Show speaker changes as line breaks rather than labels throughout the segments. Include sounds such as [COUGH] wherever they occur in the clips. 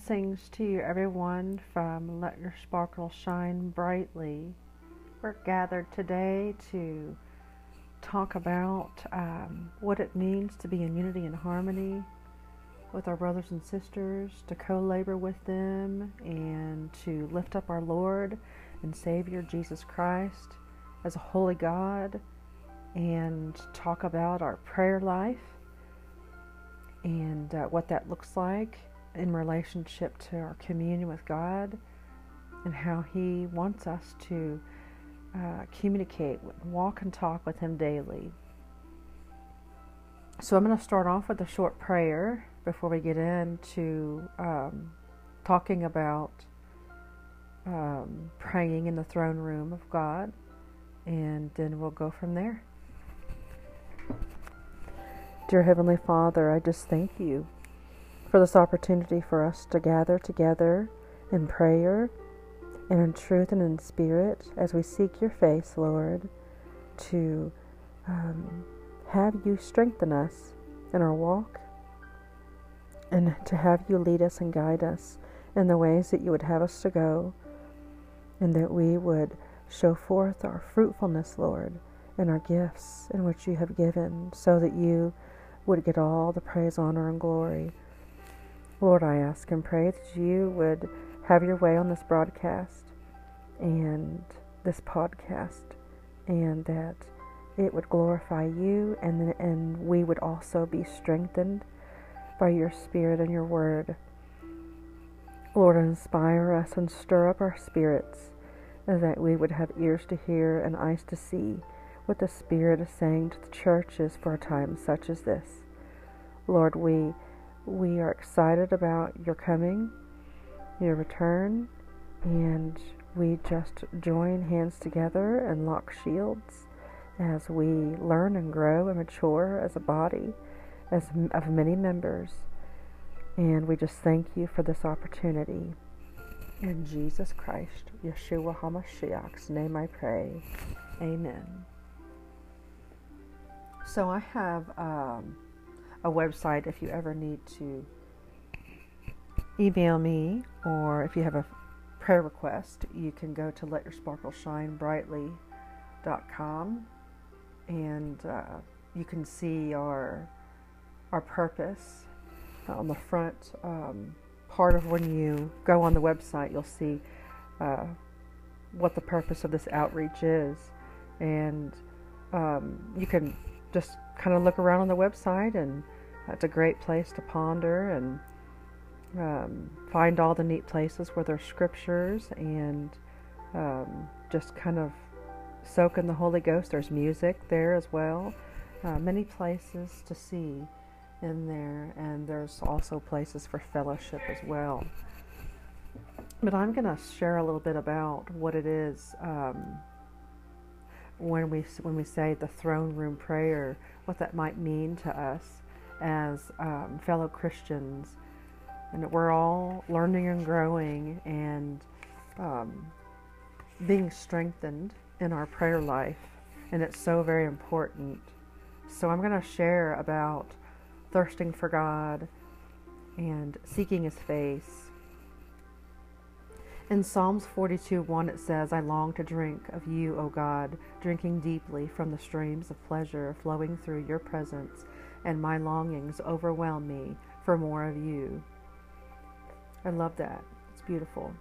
Blessings to you, everyone, from Let Your Sparkle Shine Brightly. We're gathered today to talk about um, what it means to be in unity and harmony with our brothers and sisters, to co labor with them, and to lift up our Lord and Savior Jesus Christ as a holy God, and talk about our prayer life and uh, what that looks like in relationship to our communion with God and how He wants us to uh, communicate, walk and talk with Him daily. So I'm going to start off with a short prayer before we get into um, talking about um, praying in the throne room of God, and then we'll go from there. Dear Heavenly Father, I just thank you for this opportunity for us to gather together in prayer and in truth and in spirit as we seek your face, Lord, to um, have you strengthen us in our walk and to have you lead us and guide us in the ways that you would have us to go, and that we would show forth our fruitfulness, Lord, and our gifts in which you have given, so that you would get all the praise, honor, and glory. Lord, I ask and pray that you would have your way on this broadcast and this podcast, and that it would glorify you, and and we would also be strengthened by your Spirit and your Word. Lord, inspire us and stir up our spirits, that we would have ears to hear and eyes to see what the Spirit is saying to the churches for a time such as this. Lord, we we are excited about your coming, your return, and we just join hands together and lock shields as we learn and grow and mature as a body as of many members. And we just thank you for this opportunity. In Jesus Christ, Yeshua HaMashiach's name I pray. Amen. So I have um, a website if you ever need to email me or if you have a prayer request, you can go to letyoursparkleshinebrightly.com and uh, you can see our our purpose on the front um, part of when you go on the website. You'll see uh, what the purpose of this outreach is, and um, you can just kind of look around on the website, and it's a great place to ponder and um, find all the neat places where there's scriptures and um, just kind of soak in the Holy Ghost. There's music there as well. Uh, many places to see in there, and there's also places for fellowship as well. But I'm going to share a little bit about what it is um, when we when we say the throne room prayer, what that might mean to us as um, fellow Christians, and that we're all learning and growing and um, being strengthened in our prayer life, and it's so very important. So I'm going to share about thirsting for God and seeking His face. In Psalms 42 1, it says, I long to drink of you, O God, drinking deeply from the streams of pleasure flowing through your presence, and my longings overwhelm me for more of you. I love that. It's beautiful.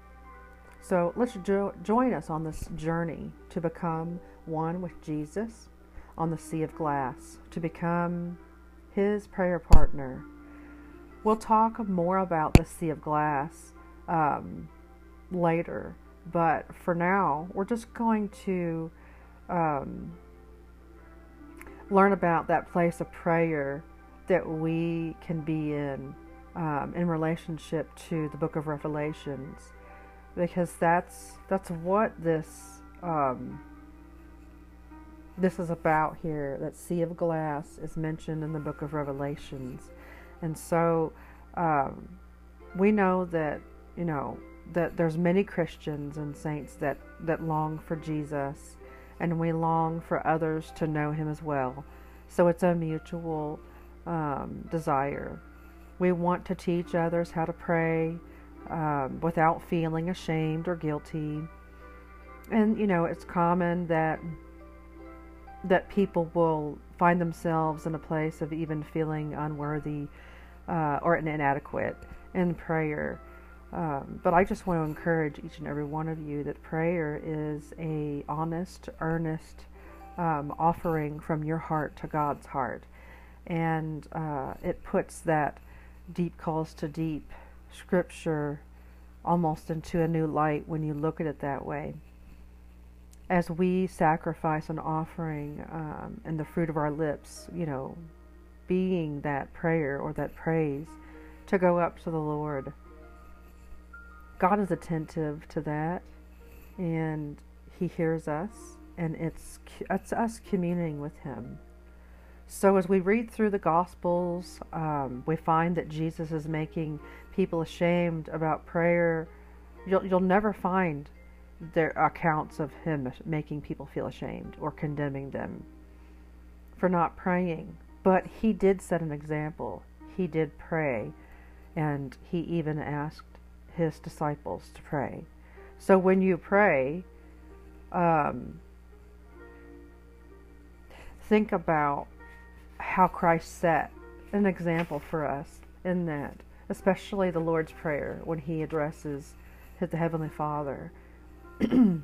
So let's jo- join us on this journey to become one with Jesus on the sea of glass, to become his prayer partner. We'll talk more about the sea of glass um, later, but for now, we're just going to um, learn about that place of prayer that we can be in um, in relationship to the book of Revelations, because that's that's what this um, this is about here. That sea of glass is mentioned in the book of Revelations, and so um, we know that you know that there's many Christians and saints that that long for Jesus, and we long for others to know Him as well. So it's a mutual um, desire. We want to teach others how to pray um, without feeling ashamed or guilty. And you know, it's common that that people will find themselves in a place of even feeling unworthy uh, or inadequate in prayer. Um, but I just want to encourage each and every one of you that prayer is a honest, earnest um, offering from your heart to God's heart, and uh, it puts that deep calls to deep scripture almost into a new light when you look at it that way. As we sacrifice an offering um, and the fruit of our lips, you know, being that prayer or that praise to go up to the Lord. God is attentive to that and He hears us, and it's, it's us communing with Him. So, as we read through the Gospels, um, we find that Jesus is making people ashamed about prayer. You'll, you'll never find their accounts of Him making people feel ashamed or condemning them for not praying. But He did set an example. He did pray, and He even asked His disciples to pray. So, when you pray, um, think about how Christ set an example for us in that, especially the Lord's Prayer when he addresses the Heavenly Father. [CLEARS THROAT] and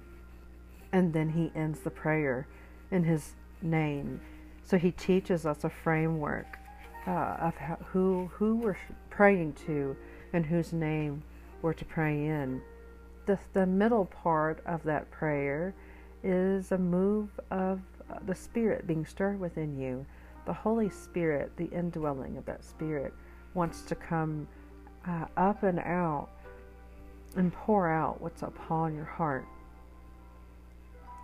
then he ends the prayer in his name. So he teaches us a framework uh, of how, who, who we're praying to and whose name we're to pray in. The, the middle part of that prayer is a move of the Spirit being stirred within you the Holy Spirit, the indwelling of that Spirit, wants to come uh, up and out and pour out what's upon your heart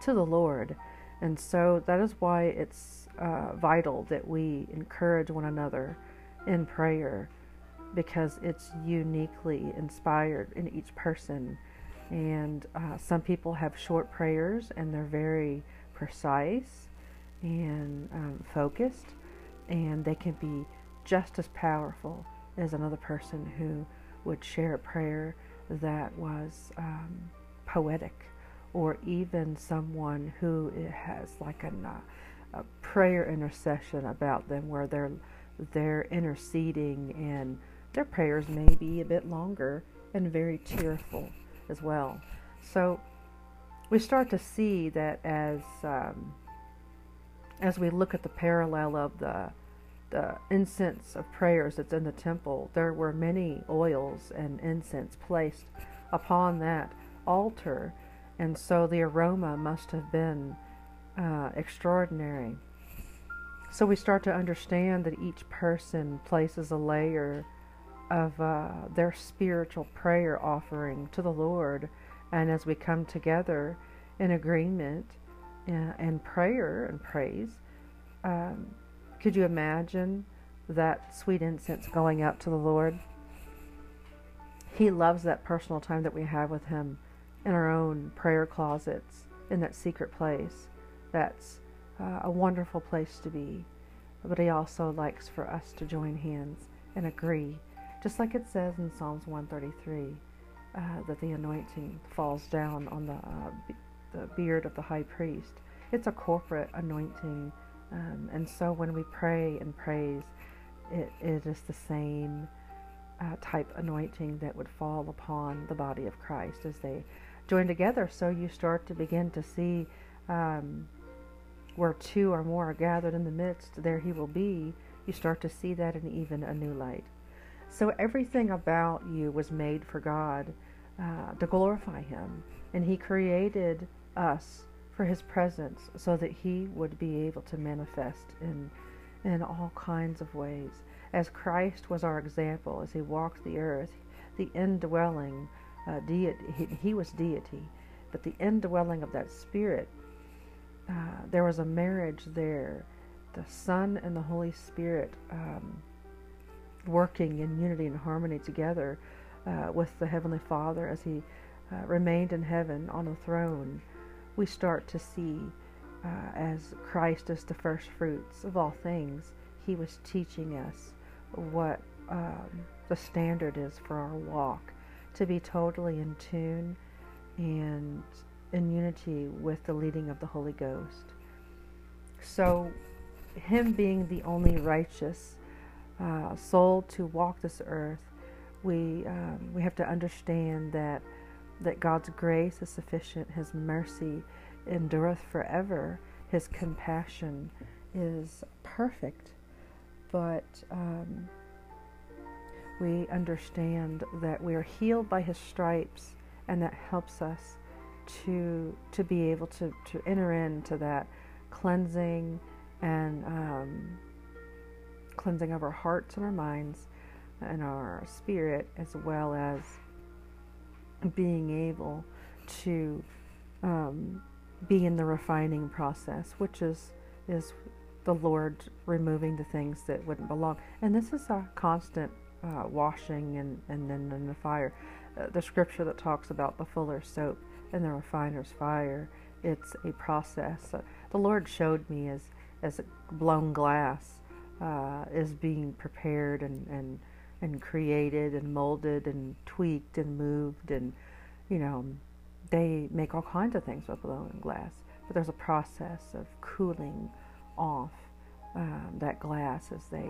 to the Lord. And so that is why it's uh, vital that we encourage one another in prayer because it's uniquely inspired in each person. And uh, some people have short prayers and they're very precise and um, focused, and they can be just as powerful as another person who would share a prayer that was um, poetic, or even someone who has like an, uh, a prayer intercession about them where they're they're interceding and their prayers may be a bit longer and very tearful as well. So we start to see that as um, as we look at the parallel of the the incense of prayers that's in the temple, there were many oils and incense placed upon that altar, and so the aroma must have been uh, extraordinary. So we start to understand that each person places a layer of uh, their spiritual prayer offering to the Lord, and as we come together in agreement and prayer and praise. Um, could you imagine that sweet incense going out to the Lord? He loves that personal time that we have with Him in our own prayer closets, in that secret place. That's uh, a wonderful place to be. But He also likes for us to join hands and agree, just like it says in Psalms 133, uh, that the anointing falls down on the uh, the beard of the high priest. It's a corporate anointing. Um, and so when we pray and praise, it, it is the same uh, type anointing that would fall upon the body of Christ as they join together. So you start to begin to see um, where two or more are gathered in the midst, there he will be. You start to see that in even a new light. So everything about you was made for God uh, to glorify him. And he created us for his presence so that he would be able to manifest in in all kinds of ways as Christ was our example as he walked the earth the indwelling uh, deity he, he, was deity but the indwelling of that spirit uh, there was a marriage there the son and the holy spirit um, working in unity and harmony together uh, with the heavenly father as he uh, remained in heaven on the throne we start to see uh, as Christ is the first fruits of all things, he was teaching us what um, the standard is for our walk to be totally in tune and in unity with the leading of the Holy Ghost. So, Him being the only righteous uh, soul to walk this earth, we um, we have to understand that that God's grace is sufficient, His mercy endureth forever, His compassion is perfect, but um, we understand that we are healed by His stripes, and that helps us to to be able to to enter into that cleansing and um, cleansing of our hearts and our minds and our spirit, as well as being able to um, be in the refining process, which is is the Lord removing the things that wouldn't belong. And this is a constant uh, washing and, and then in the fire. Uh, the scripture that talks about the fuller's soap and the refiner's fire, it's a process. Uh, the Lord showed me as, as blown glass uh, is being prepared and, and, and created and molded and tweaked and moved and, you know, they make all kinds of things with blown glass. But there's a process of cooling off um, that glass as they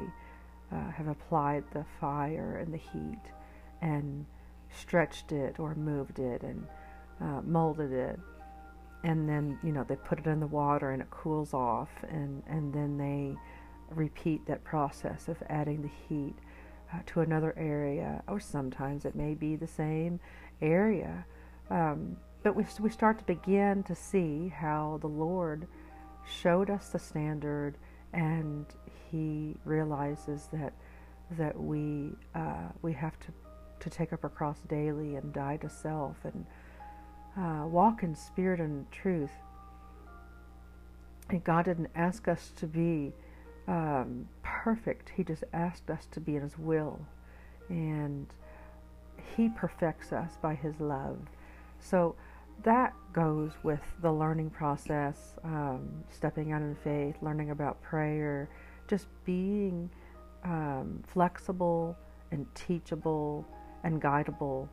uh, have applied the fire and the heat and stretched it or moved it and uh, molded it and then you know they put it in the water and it cools off and and then they repeat that process of adding the heat uh, to another area or sometimes it may be the same area um, but we, we start to begin to see how the lord showed us the standard and he realizes that that we uh, we have to to take up our cross daily and die to self and uh, walk in spirit and truth. And God didn't ask us to be um, perfect. He just asked us to be in His will, and He perfects us by His love. So that goes with the learning process, um, stepping out in faith, learning about prayer, just being um, flexible and teachable and guidable.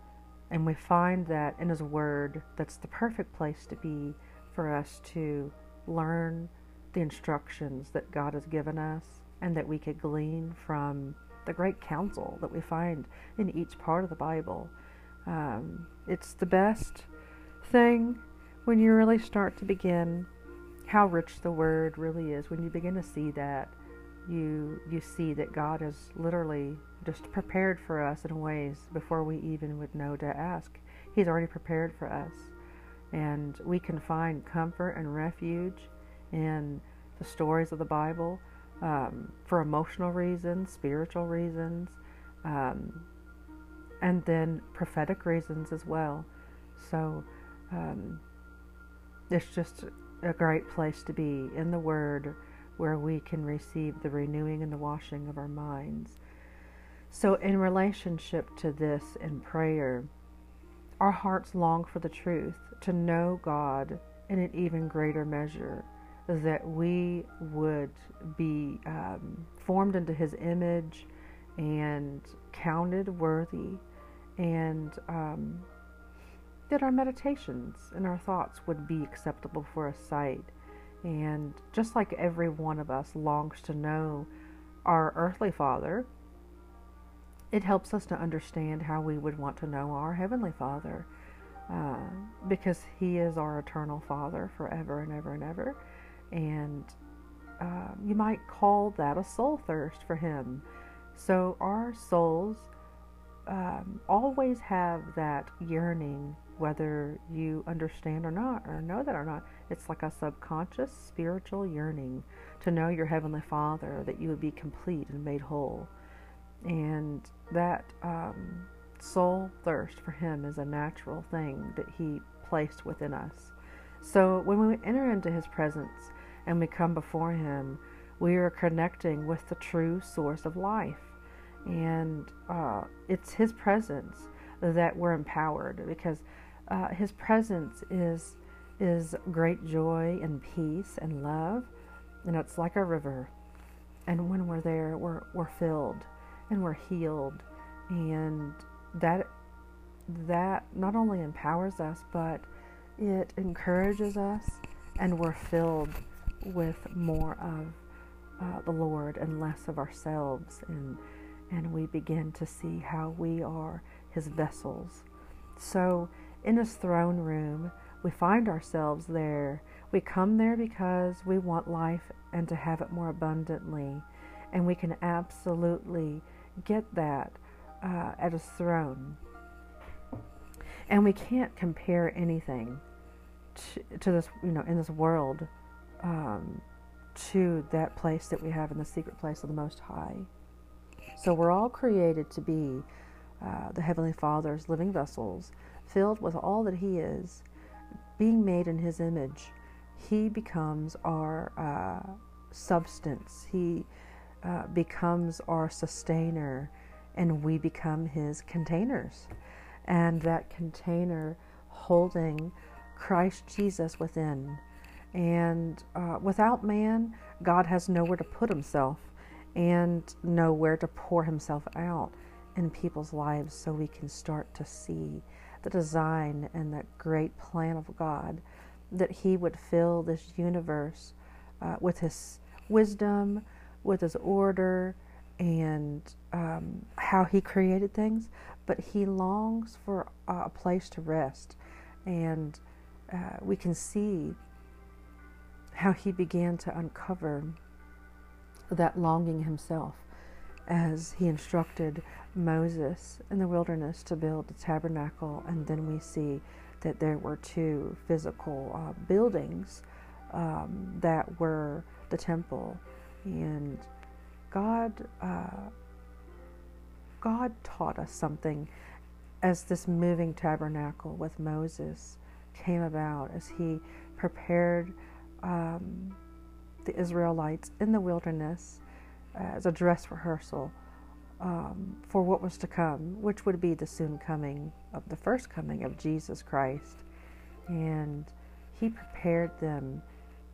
And we find that in His Word, that's the perfect place to be for us to learn the instructions that God has given us and that we could glean from the great counsel that we find in each part of the Bible. Um, it's the best thing when you really start to begin how rich the Word really is, when you begin to see that you you see that God has literally just prepared for us in ways before we even would know to ask. He's already prepared for us. And we can find comfort and refuge in the stories of the Bible um, for emotional reasons, spiritual reasons, um, and then prophetic reasons as well. So um, it's just a great place to be in the Word where we can receive the renewing and the washing of our minds. So, in relationship to this in prayer, our hearts long for the truth, to know God in an even greater measure, that we would be um, formed into His image and counted worthy, and um, that our meditations and our thoughts would be acceptable for a sight and just like every one of us longs to know our earthly Father, it helps us to understand how we would want to know our Heavenly Father. Uh, because He is our eternal Father forever and ever and ever. And uh, you might call that a soul thirst for Him. So our souls um, always have that yearning, whether you understand or not, or know that or not. It's like a subconscious spiritual yearning to know your Heavenly Father, that you would be complete and made whole. And that um, soul thirst for Him is a natural thing that He placed within us. So when we enter into His presence and we come before Him, we are connecting with the true source of life. And uh, it's His presence that we're empowered because uh, His presence is is great joy and peace and love. And it's like a river. And when we're there, we're, we're filled. and we're healed. And that that not only empowers us, but it encourages us, and we're filled with more of uh, the Lord and less of ourselves, and and we begin to see how we are His vessels. So, in His throne room, we find ourselves there. We come there because we want life and to have it more abundantly, and we can absolutely get that uh, at His throne. And we can't compare anything to, to this, you know, in this world um, to that place that we have in the secret place of the Most High. So we're all created to be uh, the Heavenly Father's living vessels, filled with all that He is, being made in His image. He becomes our uh, substance. He uh, becomes our sustainer, and we become His containers. And that container holding Christ Jesus within. And uh, without man, God has nowhere to put himself and nowhere to pour himself out in people's lives so we can start to see the design and the great plan of God that he would fill this universe uh, with his wisdom, with his order, and um, how he created things. But he longs for a place to rest. And uh, we can see how he began to uncover that longing himself as he instructed Moses in the wilderness to build the tabernacle. And then we see that there were two physical uh, buildings um, that were the temple. And God, uh, God taught us something as this moving tabernacle with Moses came about, as he prepared um, the Israelites in the wilderness as a dress rehearsal um, for what was to come, which would be the soon coming of the first coming of Jesus Christ. And he prepared them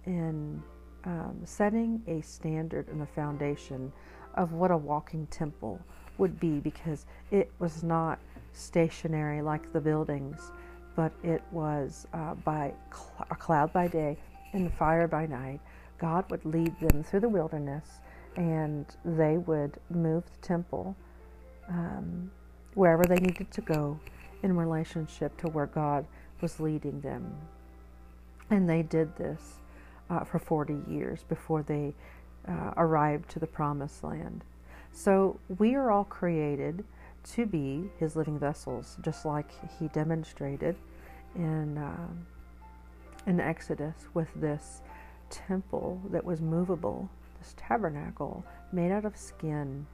in um, setting a standard and a foundation of what a walking temple would be because it was not stationary like the buildings, but it was uh, by cl- a cloud by day and fire by night. God would lead them through the wilderness and they would move the temple um, wherever they needed to go in relationship to where God was leading them. And they did this uh, for 40 years before they uh, arrived to the promised land. So we are all created to be his living vessels, just like he demonstrated in, uh, in Exodus with this temple that was movable, this tabernacle made out of skin.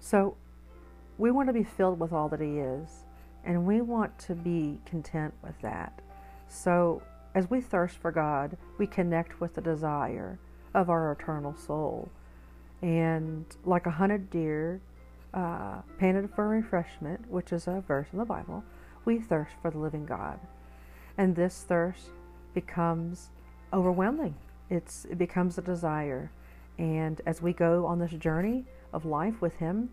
So we want to be filled with all that he is, and we want to be content with that. So as we thirst for God, we connect with the desire of our eternal soul. And like a hunted deer uh, panted for refreshment, which is a verse in the Bible, we thirst for the living God. And this thirst becomes overwhelming. It's, it becomes a desire. And as we go on this journey of life with Him,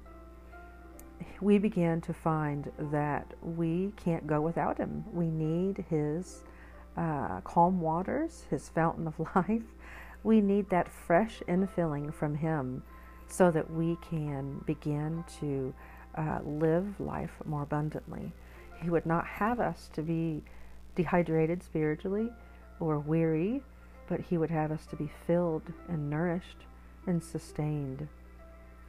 we begin to find that we can't go without Him. We need His uh, calm waters, His fountain of [LAUGHS] life. We need that fresh infilling from Him so that we can begin to uh, live life more abundantly. He would not have us to be dehydrated spiritually or weary, but He would have us to be filled and nourished and sustained.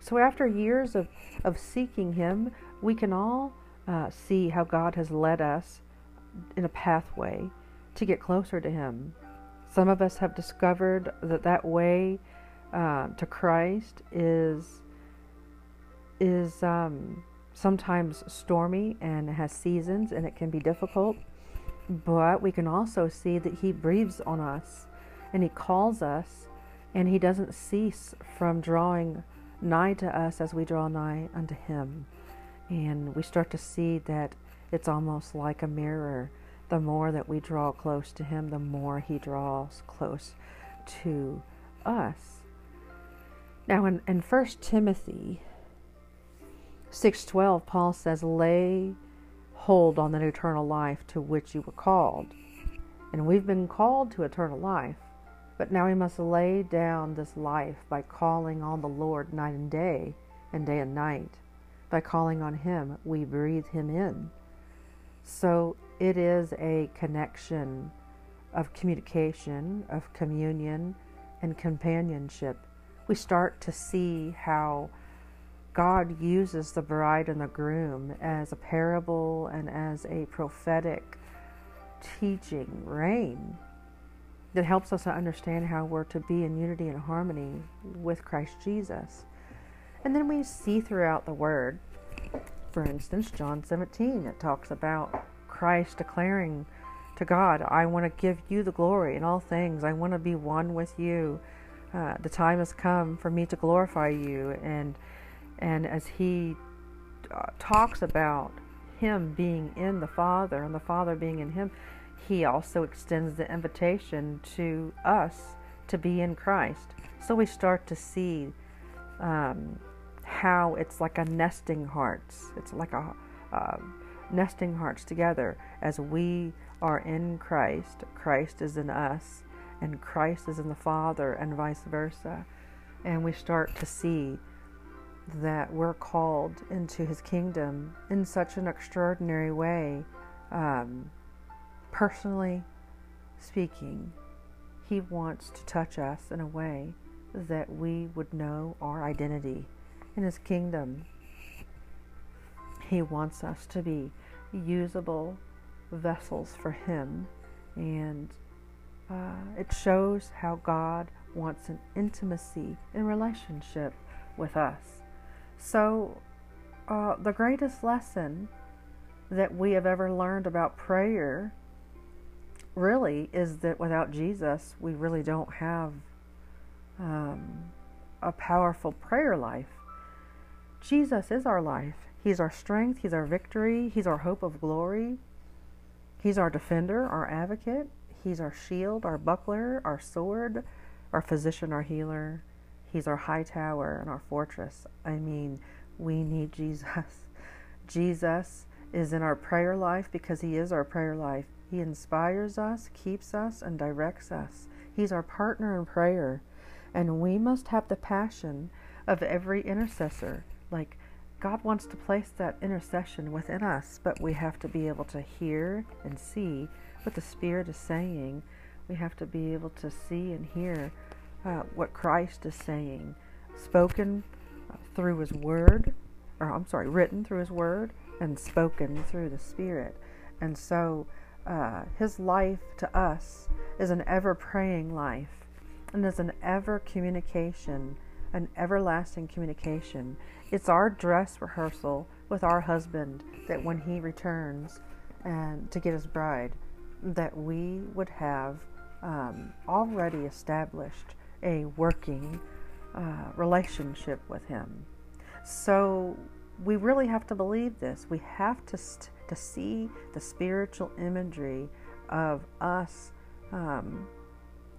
So, after years of, of seeking Him, we can all uh, see how God has led us in a pathway to get closer to Him. Some of us have discovered that that way uh, to Christ is is um, sometimes stormy and has seasons and it can be difficult. But we can also see that He breathes on us and He calls us and He doesn't cease from drawing nigh to us as we draw nigh unto Him. And we start to see that it's almost like a mirror. The more that we draw close to Him, the more He draws close to us. Now, in, in 1 Timothy 6:12 Paul says lay hold on that eternal life to which you were called. And we've been called to eternal life, but now we must lay down this life by calling on the Lord night and day and day and night. By calling on him, we breathe him in. So it is a connection of communication, of communion, and companionship. We start to see how God uses the bride and the groom as a parable and as a prophetic teaching reign that helps us to understand how we're to be in unity and harmony with Christ Jesus. And then we see throughout the Word, for instance, John 17, it talks about Christ declaring to God, I want to give you the glory in all things. I want to be one with you. Uh, the time has come for me to glorify you. And and as he uh, talks about him being in the Father and the Father being in him, he also extends the invitation to us to be in Christ. So we start to see um, how it's like a nesting hearts. It's like a uh, nesting hearts together as we are in Christ. Christ is in us, and Christ is in the Father, and vice versa. And we start to see that we're called into his kingdom in such an extraordinary way. Um, personally speaking, he wants to touch us in a way that we would know our identity in his kingdom. He wants us to be usable vessels for him, and uh, it shows how God wants an intimacy and relationship with us. So, uh, the greatest lesson that we have ever learned about prayer really is that without Jesus, we really don't have um, a powerful prayer life. Jesus is our life. He's our strength. He's our victory. He's our hope of glory. He's our defender, our advocate. He's our shield, our buckler, our sword, our physician, our healer. He's our high tower and our fortress. I mean, we need Jesus. [LAUGHS] Jesus is in our prayer life because He is our prayer life. He inspires us, keeps us, and directs us. He's our partner in prayer. And we must have the passion of every intercessor. Like, God wants to place that intercession within us, but we have to be able to hear and see what the Spirit is saying. We have to be able to see and hear uh, what Christ is saying, spoken through His Word, or I'm sorry, written through His Word, and spoken through the Spirit. And so, uh, His life to us is an ever praying life, and is an ever communication, an everlasting communication. It's our dress rehearsal with our husband that when he returns and to get his bride, that we would have um, already established a working uh, relationship with Him. So we really have to believe this. We have to, st- to see the spiritual imagery of us um,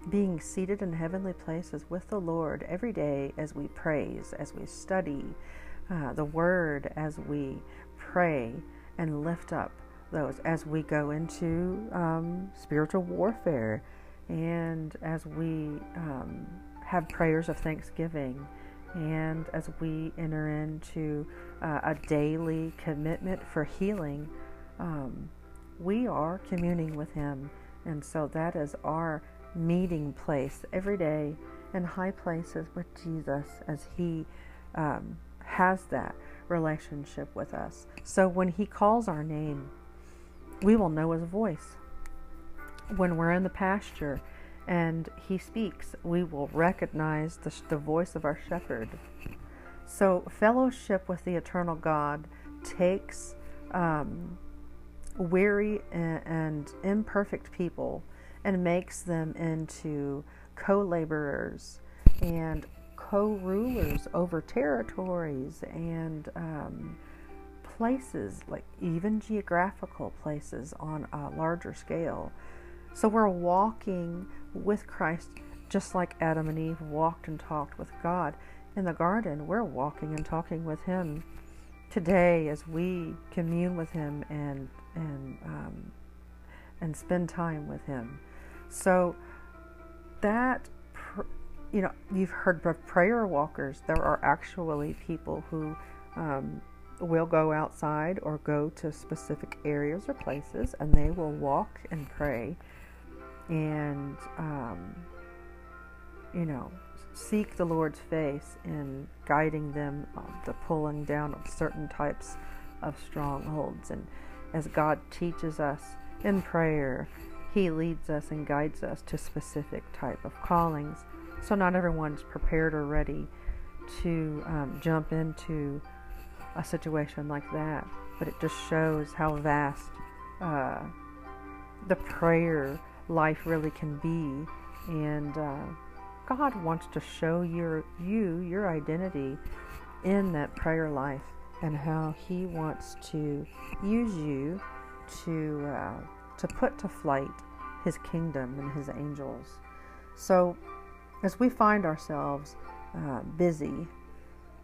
being seated in heavenly places with the Lord every day as we praise, as we study uh, the Word, as we pray and lift up those, as we go into um, spiritual warfare and as we um, have prayers of thanksgiving, and as we enter into uh, a daily commitment for healing, um, we are communing with Him. And so that is our meeting place every day in high places with Jesus as He um, has that relationship with us. So when He calls our name, we will know His voice when we're in the pasture and he speaks, we will recognize the, the voice of our shepherd. So, fellowship with the eternal God takes um, weary and, and imperfect people and makes them into co laborers and co rulers over territories and um, places, like even geographical places on a larger scale. So we're walking with Christ just like Adam and Eve walked and talked with God in the garden. We're walking and talking with Him today as we commune with Him and and um, and spend time with Him. So that you know you've heard of prayer walkers. There are actually people who um, will go outside or go to specific areas or places, and they will walk and pray, and um, you know seek the Lord's face in guiding them, uh, the pulling down of certain types of strongholds. And as God teaches us in prayer, He leads us and guides us to specific type of callings. So not everyone's prepared or ready to um, jump into a situation like that, but it just shows how vast uh, the prayer life really can be, and uh, God wants to show your you your identity in that prayer life and how He wants to use you to uh, to put to flight His kingdom and His angels. So, as we find ourselves uh, busy,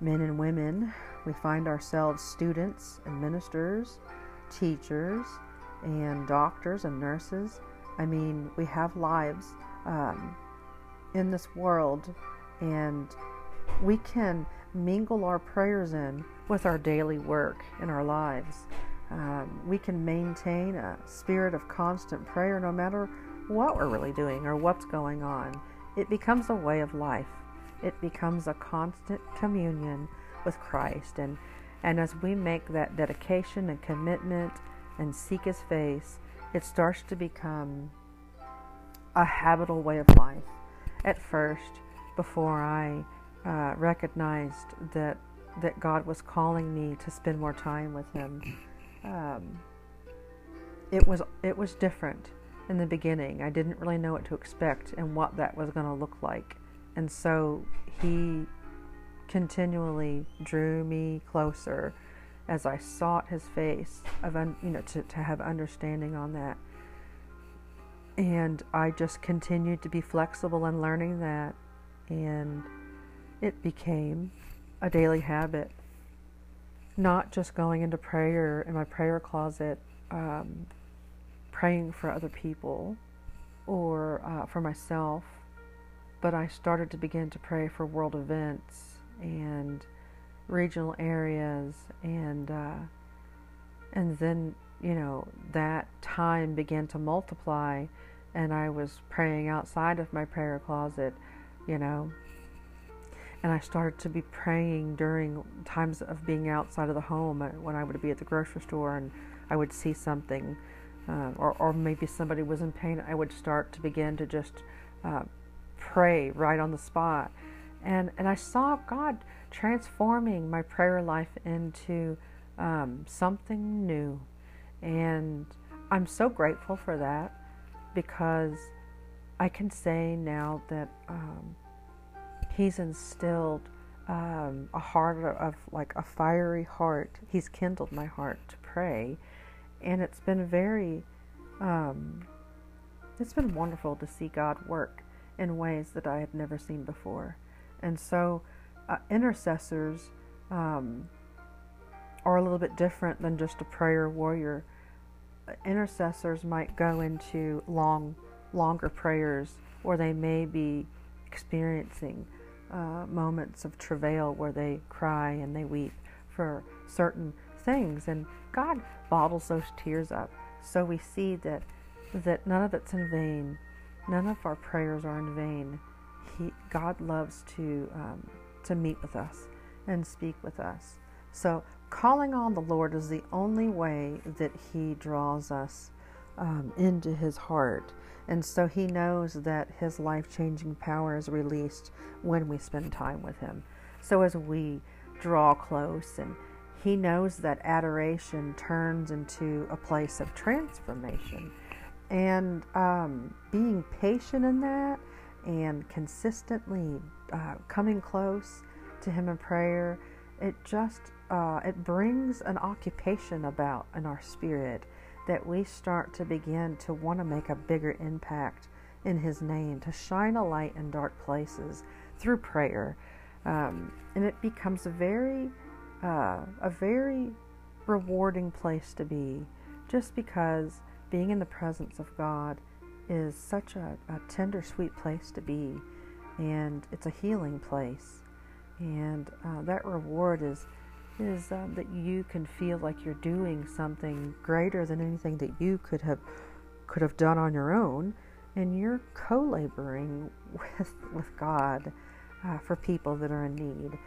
men and women, we find ourselves students and ministers, teachers, and doctors and nurses. I mean, we have lives. Um, in this world, and we can mingle our prayers in with our daily work in our lives. Um, we can maintain a spirit of constant prayer no matter what we're really doing or what's going on. It becomes a way of life. It becomes a constant communion with Christ. And, and as we make that dedication and commitment and seek His face, it starts to become a habitual way of life at first before I uh, recognized that that God was calling me to spend more time with Him. Um, it was it was different in the beginning. I didn't really know what to expect and what that was going to look like, and so He continually drew me closer as I sought His face of un, you know to, to have understanding on that. And I just continued to be flexible in learning that. And it became a daily habit. Not just going into prayer in my prayer closet, um, praying for other people or uh, for myself, but I started to begin to pray for world events and regional areas and uh, and then you know that time began to multiply and I was praying outside of my prayer closet, you know. And I started to be praying during times of being outside of the home uh, when I would be at the grocery store and I would see something, uh, or, or maybe somebody was in pain. I would start to begin to just uh, pray right on the spot. And, and I saw God transforming my prayer life into um, something new. And I'm so grateful for that because I can say now that um, He's instilled um, a heart of like a fiery heart. He's kindled my heart to pray, and it's been very, um, it's been wonderful to see God work in ways that I had never seen before. And so, uh, intercessors um, are a little bit different than just a prayer warrior intercessors might go into long, longer prayers, or they may be experiencing uh, moments of travail where they cry and they weep for certain things, and God bottles those tears up. So we see that that none of it's in vain. None of our prayers are in vain. He, God loves to um, to meet with us and speak with us. So calling on the Lord is the only way that He draws us um, into His heart. And so He knows that His life changing power is released when we spend time with Him. So as we draw close, and He knows that adoration turns into a place of transformation. And um, being patient in that and consistently uh, coming close to Him in prayer, it just uh, it brings an occupation about in our spirit that we start to begin to want to make a bigger impact in His name, to shine a light in dark places through prayer. Um, and it becomes a very uh, a very rewarding place to be just because being in the presence of God is such a, a tender, sweet place to be, and it's a healing place. And uh, that reward is is um, that you can feel like you're doing something greater than anything that you could have could have done on your own, and you're co-laboring [LAUGHS] with with God uh, for people that are in need.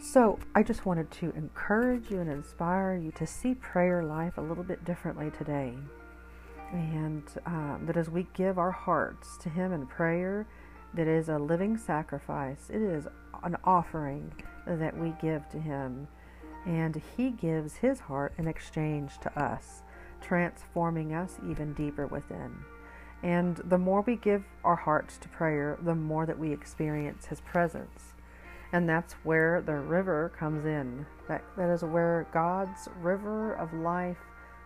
So I just wanted to encourage you and inspire you to see prayer life a little bit differently today, and um, that as we give our hearts to Him in prayer, that is a living sacrifice. It is an offering that we give to Him, and He gives His heart in exchange to us transforming us even deeper within. And the more we give our hearts to prayer, the more that we experience His presence. And that's where the river comes in. That, that is where God's river of life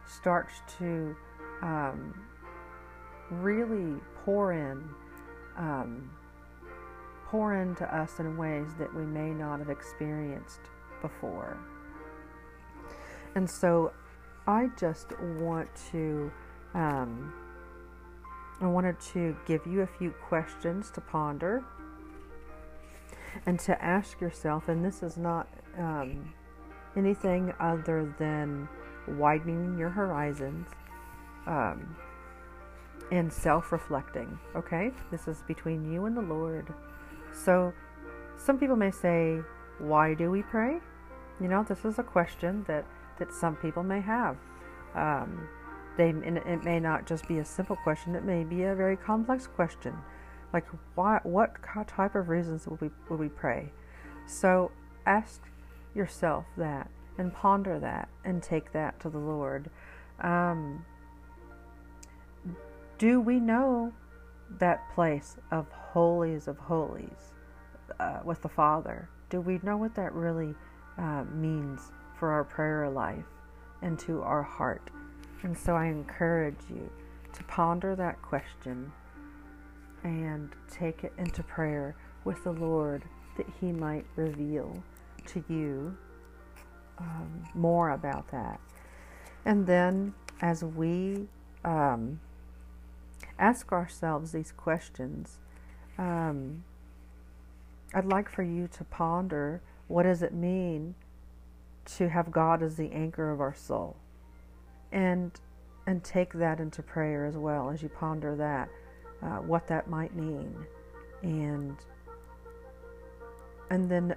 starts to um, really pour in, um, pour into us in ways that we may not have experienced before. And so I just want to, um, I wanted to give you a few questions to ponder and to ask yourself, and this is not um, anything other than widening your horizons um, and self reflecting, okay? This is between you and the Lord. So, some people may say, Why do we pray? You know, this is a question that that some people may have. Um, they, it may not just be a simple question, it may be a very complex question. Like, why, what type of reasons will we, would we pray? So ask yourself that and ponder that and take that to the Lord. Um, do we know that place of holies of holies uh, with the Father? Do we know what that really uh, means for our prayer life and to our heart. And so I encourage you to ponder that question and take it into prayer with the Lord that He might reveal to you um, more about that. And then as we um, ask ourselves these questions, um, I'd like for you to ponder what does it mean to have God as the anchor of our soul. And and take that into prayer as well as you ponder that, uh, what that might mean, and and then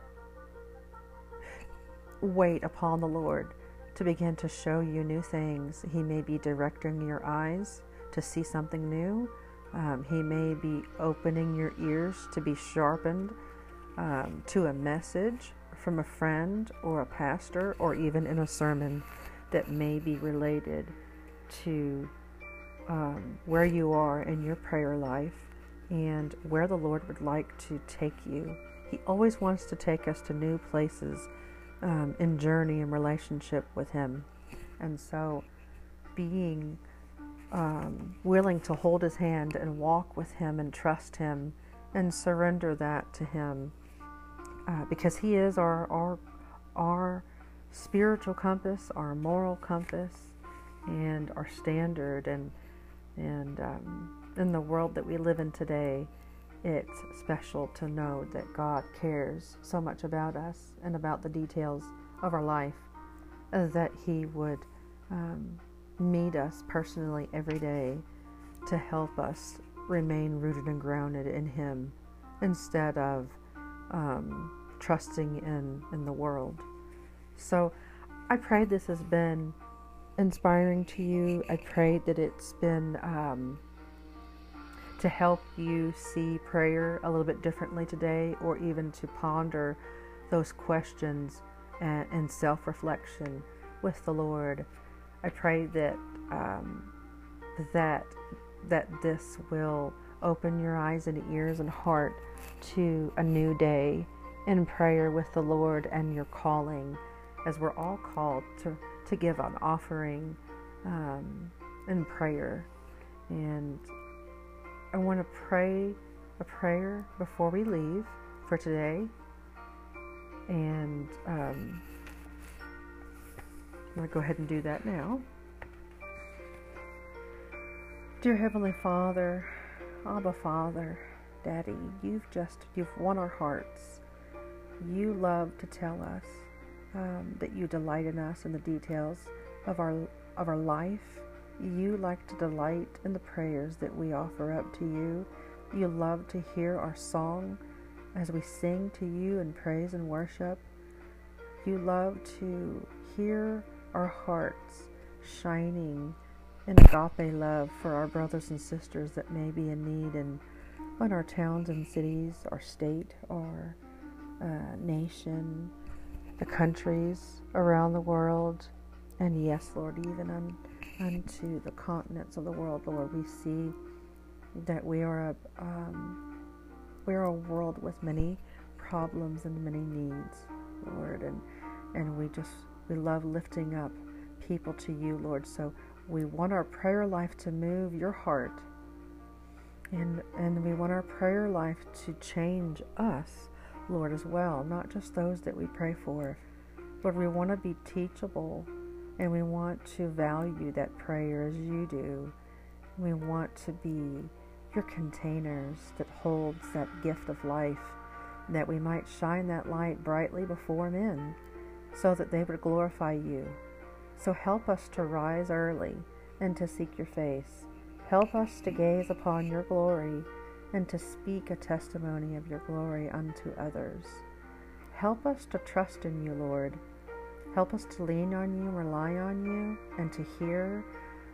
wait upon the Lord to begin to show you new things. He may be directing your eyes to see something new. Um, he may be opening your ears to be sharpened um, to a message from a friend or a pastor or even in a sermon that may be related to um, where you are in your prayer life and where the Lord would like to take you. He always wants to take us to new places um, in journey and relationship with Him. And so, being um, willing to hold His hand and walk with Him and trust Him and surrender that to Him uh, because He is our, our, our spiritual compass, our moral compass, and our standard. And, and um, in the world that we live in today, it's special to know that God cares so much about us and about the details of our life uh, that He would um, meet us personally every day to help us remain rooted and grounded in Him instead of um, trusting in, in the world. So I pray this has been inspiring to you. I pray that it's been um, to help you see prayer a little bit differently today, or even to ponder those questions and, and self reflection with the Lord. I pray that um, that that this will open your eyes and ears and heart to a new day in prayer with the Lord and your calling, as we're all called to, to give an offering um, in prayer. And I want to pray a prayer before we leave for today. And um, I'm going to go ahead and do that now. Dear Heavenly Father, Abba Father, Daddy, you've just, you've won our hearts. You love to tell us um, that you delight in us in the details of our, of our life. You like to delight in the prayers that we offer up to you. You love to hear our song as we sing to you in praise and worship. You love to hear our hearts shining in agape love for our brothers and sisters that may be in need in, in our towns and cities, our state, our uh, nation, the countries around the world, and yes, Lord, even un, unto the continents of the world, Lord, we see that we are a um, we are a world with many problems and many needs, Lord, and and we just we love lifting up people to you, Lord. So we want our prayer life to move your heart. And and we want our prayer life to change us, Lord, as well, not just those that we pray for. Lord, we want to be teachable and we want to value that prayer as you do. We want to be your containers that holds that gift of life, that we might shine that light brightly before men so that they would glorify you. So help us to rise early and to seek your face. Help us to gaze upon your glory and to speak a testimony of your glory unto others. Help us to trust in you, Lord. Help us to lean on you, rely on you, and to hear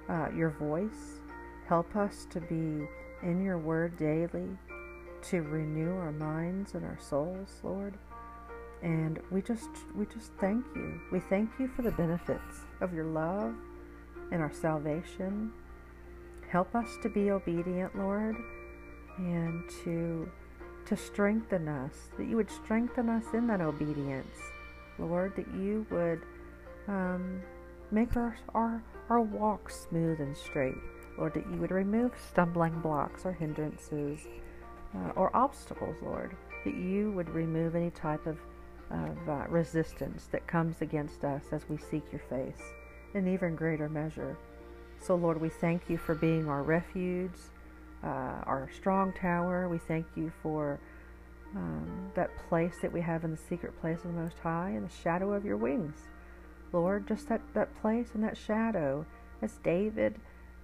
uh, your voice. Help us to be in your word daily, to renew our minds and our souls, Lord. And we just we just thank you. We thank you for the benefits of your love and our salvation. Help us to be obedient, Lord, and to to strengthen us, that you would strengthen us in that obedience, Lord, that you would um, make our, our, our walk smooth and straight, Lord, that you would remove stumbling blocks or hindrances uh, or obstacles, Lord, that you would remove any type of of uh, resistance that comes against us as we seek your face in even greater measure. So, Lord, we thank you for being our refuge, uh, our strong tower. We thank you for um, that place that we have in the secret place of the Most High in the shadow of your wings. Lord, just that, that place and that shadow as David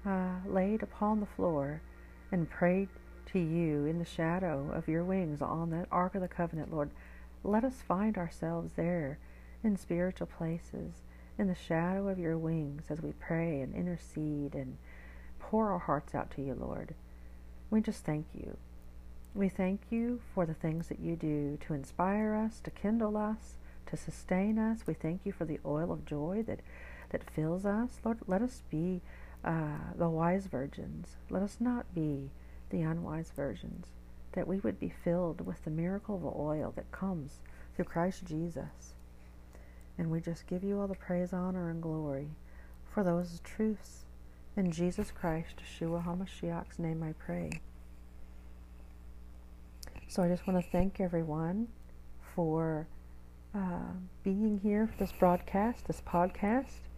uh, laid upon the floor and prayed to you in the shadow of your wings on that Ark of the Covenant, Lord. Let us find ourselves there in spiritual places, in the shadow of your wings, as we pray and intercede and pour our hearts out to you, Lord. We just thank you. We thank you for the things that you do to inspire us, to kindle us, to sustain us. We thank you for the oil of joy that, that fills us. Lord, let us be uh, the wise virgins. Let us not be the unwise virgins that we would be filled with the miracle of oil that comes through Christ Jesus. And we just give you all the praise, honor, and glory for those truths. In Jesus Christ, Yeshua HaMashiach's name I pray. So I just want to thank everyone for uh, being here for this broadcast, this podcast.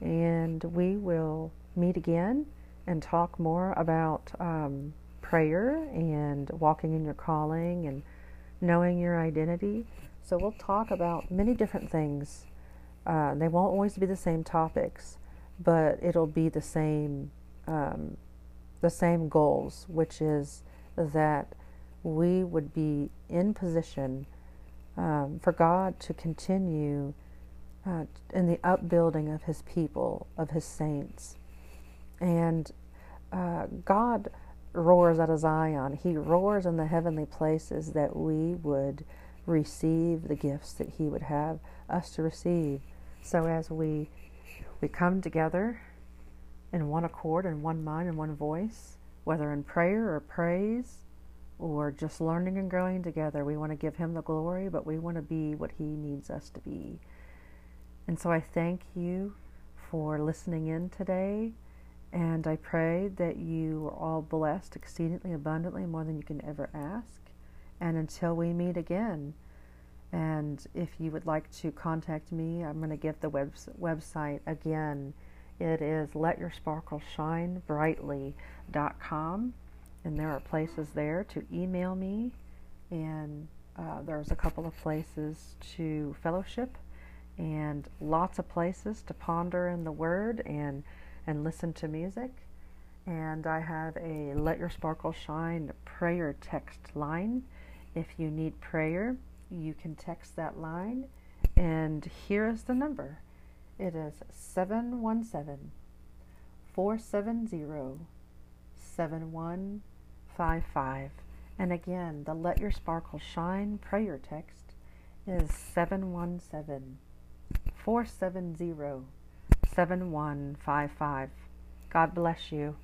And we will meet again and talk more about um, prayer and walking in your calling and knowing your identity. So we'll talk about many different things. Uh, they won't always be the same topics, but it'll be the same um, the same goals, which is that we would be in position um, for God to continue uh, in the upbuilding of His people, of His saints, and uh, God roars out of Zion. He roars in the heavenly places that we would receive the gifts that He would have us to receive. So as we we come together in one accord, in one mind, in one voice, whether in prayer or praise or just learning and growing together, we want to give Him the glory, but we want to be what He needs us to be. And so I thank you for listening in today. And I pray that you are all blessed exceedingly abundantly, more than you can ever ask. And until we meet again, And if you would like to contact me, I'm going to give the web- website again. It is letyoursparkleshinebrightly.com. And there are places there to email me. And uh, there's a couple of places to fellowship and lots of places to ponder in the Word and, and listen to music. And I have a Let Your Sparkle Shine prayer text line. If you need prayer, you can text that line. And here is the number it is 717 470 7155. And again, the Let Your Sparkle Shine prayer text is 717 470 7155. God bless you.